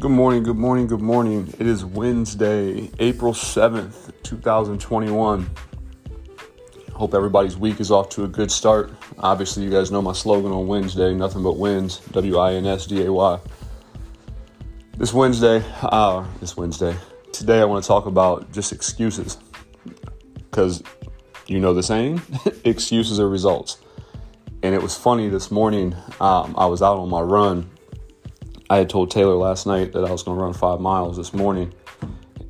Good morning, good morning, good morning. It is Wednesday, April 7th, 2021. Hope everybody's week is off to a good start. Obviously, you guys know my slogan on Wednesday nothing but wins, W I N S D A Y. This Wednesday, uh, this Wednesday, today I want to talk about just excuses. Because you know the saying, excuses are results. And it was funny this morning, um, I was out on my run I had told Taylor last night that I was going to run five miles this morning.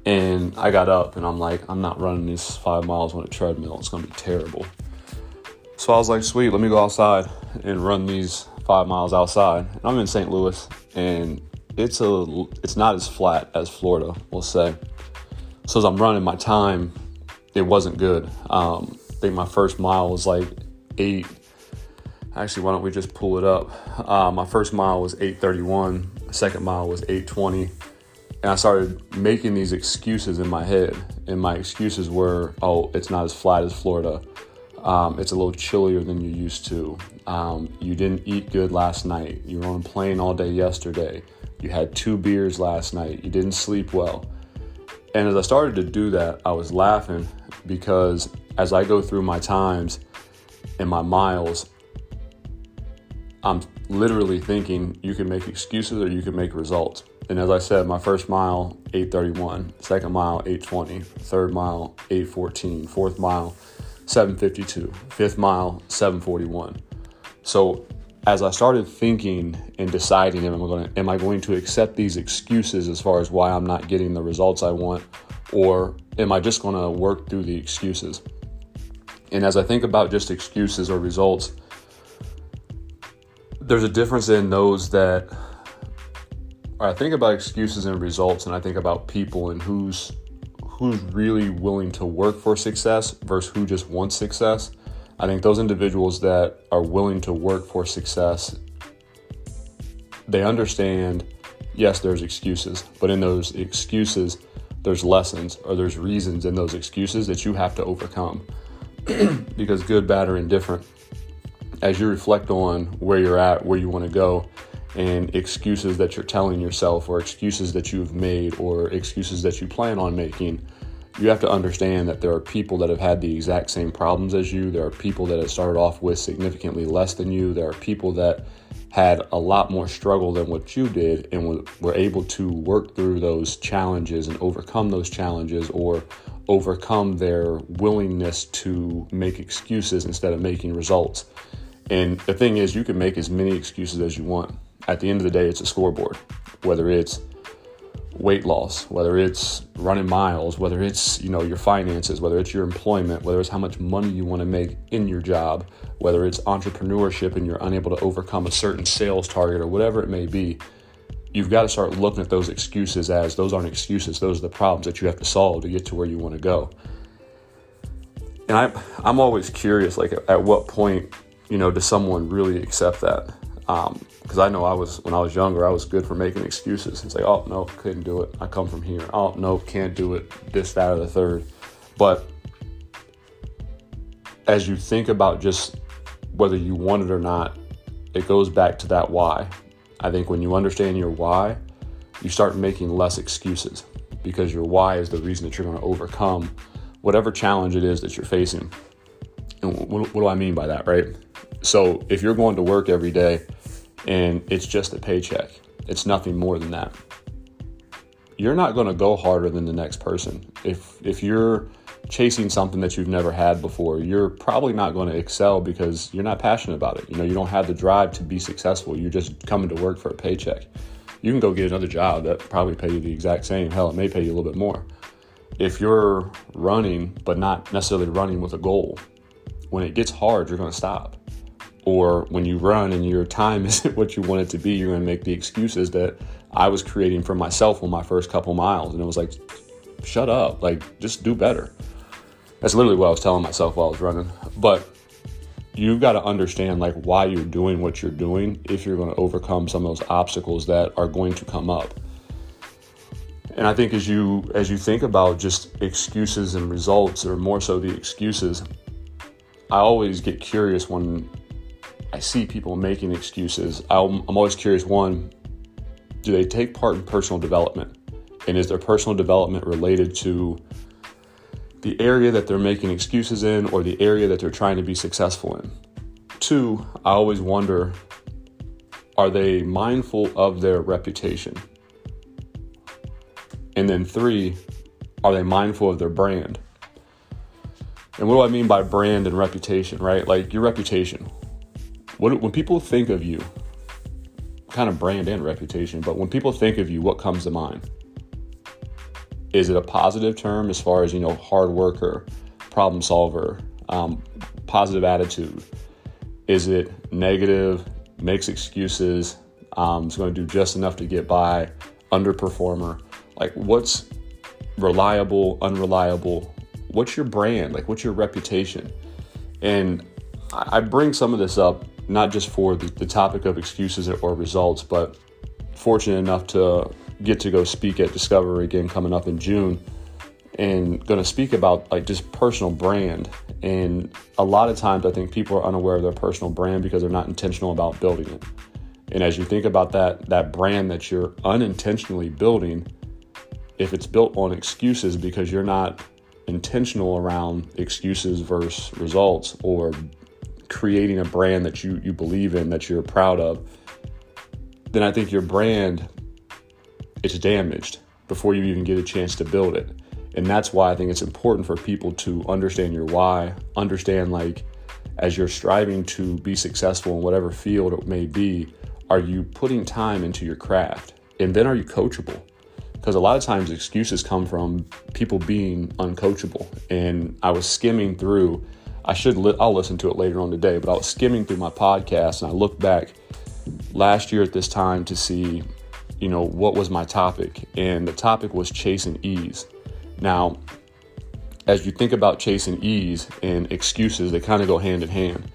And I got up and I'm like, I'm not running these five miles on a treadmill. It's going to be terrible. So I was like, sweet, let me go outside and run these five miles outside. And I'm in St. Louis and it's a it's not as flat as Florida, we'll say. So as I'm running, my time it wasn't good. Um, I think my first mile was like eight Actually, why don't we just pull it up? Uh, my first mile was 831, second mile was 820. And I started making these excuses in my head. And my excuses were, oh, it's not as flat as Florida. Um, it's a little chillier than you used to. Um, you didn't eat good last night. You were on a plane all day yesterday. You had two beers last night. You didn't sleep well. And as I started to do that, I was laughing because as I go through my times and my miles, I'm literally thinking you can make excuses or you can make results. And as I said, my first mile, 831, second mile, 820, third mile, 814, fourth mile, 752, fifth mile, 741. So as I started thinking and deciding, am I going to, am I going to accept these excuses as far as why I'm not getting the results I want, or am I just going to work through the excuses? And as I think about just excuses or results, there's a difference in those that I think about excuses and results, and I think about people and who's who's really willing to work for success versus who just wants success. I think those individuals that are willing to work for success, they understand. Yes, there's excuses, but in those excuses, there's lessons or there's reasons in those excuses that you have to overcome. because good, bad, or indifferent, as you reflect on where you're at, where you want to go, and excuses that you're telling yourself, or excuses that you've made, or excuses that you plan on making, you have to understand that there are people that have had the exact same problems as you. There are people that have started off with significantly less than you. There are people that had a lot more struggle than what you did and were able to work through those challenges and overcome those challenges or overcome their willingness to make excuses instead of making results. And the thing is, you can make as many excuses as you want. At the end of the day, it's a scoreboard. Whether it's weight loss, whether it's running miles, whether it's, you know, your finances, whether it's your employment, whether it's how much money you want to make in your job, whether it's entrepreneurship and you're unable to overcome a certain sales target or whatever it may be, you've got to start looking at those excuses as those aren't excuses, those are the problems that you have to solve to get to where you want to go. And I I'm always curious like at what point you know, does someone really accept that? Because um, I know I was when I was younger, I was good for making excuses and say, "Oh no, couldn't do it. I come from here. Oh no, can't do it. This, that, or the third. But as you think about just whether you want it or not, it goes back to that why. I think when you understand your why, you start making less excuses because your why is the reason that you're going to overcome whatever challenge it is that you're facing. What, what do I mean by that, right? So if you're going to work every day and it's just a paycheck, it's nothing more than that. You're not going to go harder than the next person. If if you're chasing something that you've never had before, you're probably not going to excel because you're not passionate about it. You know, you don't have the drive to be successful. You're just coming to work for a paycheck. You can go get another job that probably pay you the exact same. Hell, it may pay you a little bit more. If you're running, but not necessarily running with a goal, when it gets hard, you're going to stop or when you run and your time isn't what you want it to be, you're going to make the excuses that I was creating for myself on my first couple miles. And it was like, shut up, like, just do better. That's literally what I was telling myself while I was running. But you've got to understand like why you're doing what you're doing if you're going to overcome some of those obstacles that are going to come up. And I think as you as you think about just excuses and results, or more so the excuses, I always get curious when I see people making excuses. I'm, I'm always curious one, do they take part in personal development? And is their personal development related to the area that they're making excuses in or the area that they're trying to be successful in? Two, I always wonder are they mindful of their reputation? And then three, are they mindful of their brand? And what do I mean by brand and reputation, right? Like your reputation. What, when people think of you, kind of brand and reputation, but when people think of you, what comes to mind? Is it a positive term as far as, you know, hard worker, problem solver, um, positive attitude? Is it negative, makes excuses, um, is going to do just enough to get by, underperformer? Like, what's reliable, unreliable? What's your brand? Like, what's your reputation? And I bring some of this up not just for the, topic of excuses or results, but fortunate enough to get to go speak at Discover again coming up in June and going to speak about like just personal brand. And a lot of times I think people are unaware of their personal brand because they're not intentional about building it. And as you think about that that brand that you're unintentionally building, if it's built on excuses because you're not intentional around excuses versus results or creating a brand that you you believe in that you're proud of then i think your brand is damaged before you even get a chance to build it. And that's why i think it's important for people to understand your why understand like as you're striving to be successful in whatever field it may be are you putting time into your craft? And then are you coachable because a lot of times excuses come from people being uncoachable. And I was skimming through, I should, li- I'll listen to it later on today, but I was skimming through my podcast and I looked back last year at this time to see, you know, what was my topic. And the topic was chasing ease. Now, as you think about chasing ease and excuses, they kind of go hand in hand.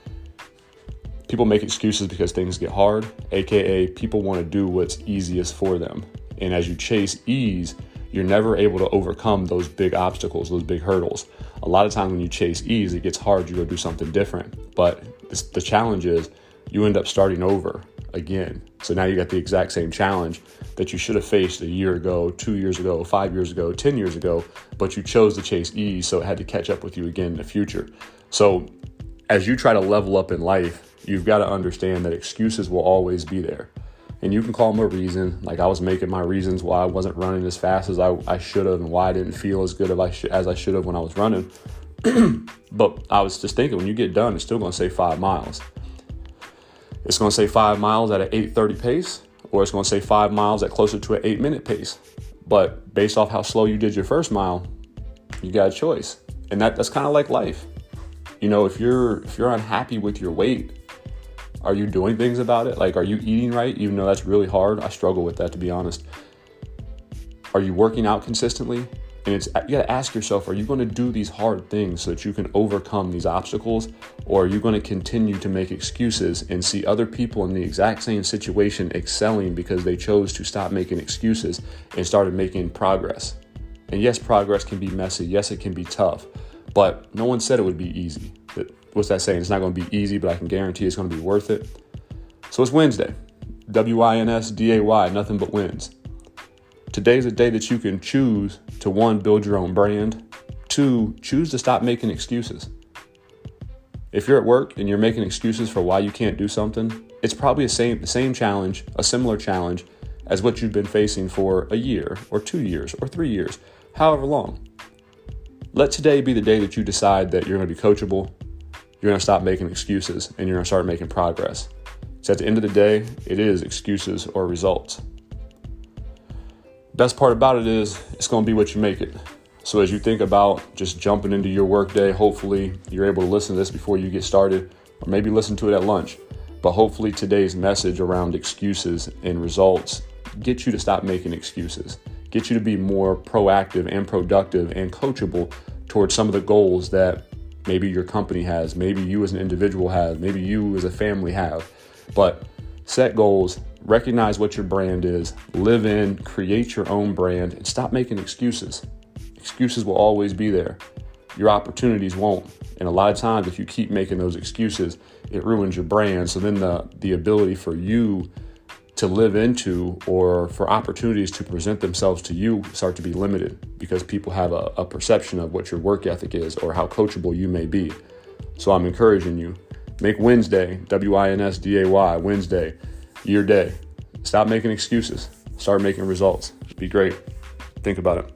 People make excuses because things get hard, aka, people want to do what's easiest for them. And as you chase ease, you're never able to overcome those big obstacles, those big hurdles. A lot of times when you chase ease, it gets hard. You go do something different. But this, the challenge is you end up starting over again. So now you got the exact same challenge that you should have faced a year ago, two years ago, five years ago, 10 years ago, but you chose to chase ease. So it had to catch up with you again in the future. So as you try to level up in life, you've got to understand that excuses will always be there and you can call them a reason. Like I was making my reasons why I wasn't running as fast as I, I should have and why I didn't feel as good as I, as I should have when I was running. but I was just thinking when you get done, it's still going to say five miles. It's going to say five miles at an 8:30 pace, or it's going to say five miles at closer to an eight minute pace. But based off how slow you did your first mile, you got a choice, and that that's kind of like life. You know, if you're if you're unhappy with your weight, are you doing things about it? Like, are you eating right? Even though that's really hard, I struggle with that to be honest. Are you working out consistently? And it's you gotta ask yourself: Are you going to do these hard things so that you can overcome these obstacles, or are you going to continue to make excuses and see other people in the exact same situation excelling because they chose to stop making excuses and started making progress? And yes, progress can be messy. Yes, it can be tough, but no one said it would be easy what's that saying? It's not going to be easy, but I can guarantee it's going to be worth it. So it's Wednesday. W I N S D A Y, nothing but wins. Today's a day that you can choose to one, build your own brand, two, choose to stop making excuses. If you're at work and you're making excuses for why you can't do something, it's probably the same, the same challenge, a similar challenge as what you've been facing for a year or two years or three years, however long. Let today be the day that you decide that you're going to be coachable, you're going to stop making excuses and you're going to start making progress. So at the end of the day, it is excuses or results. Best part about it is it's going to be what you make it. So as you think about just jumping into your workday, hopefully you're able to listen to this before you get started, or maybe listen to it at lunch. But hopefully today's message around excuses and results get you to stop making excuses, get you to be more proactive and productive and coachable towards some of the goals that maybe your company has, maybe you as an individual have, maybe you as a family have. But set goals, recognize what your brand is, live in, create your own brand, and stop making excuses. Excuses will always be there. Your opportunities won't. And a lot of times, if you keep making those excuses, it ruins your brand. So then the, the ability for you to live into or for opportunities to present themselves to you start to be limited because people have a, a, perception of what your work ethic is or how coachable you may be. So I'm encouraging you make Wednesday, W I N S D A Y, Wednesday, your day. Stop making excuses, start making results. Be great. Think about it.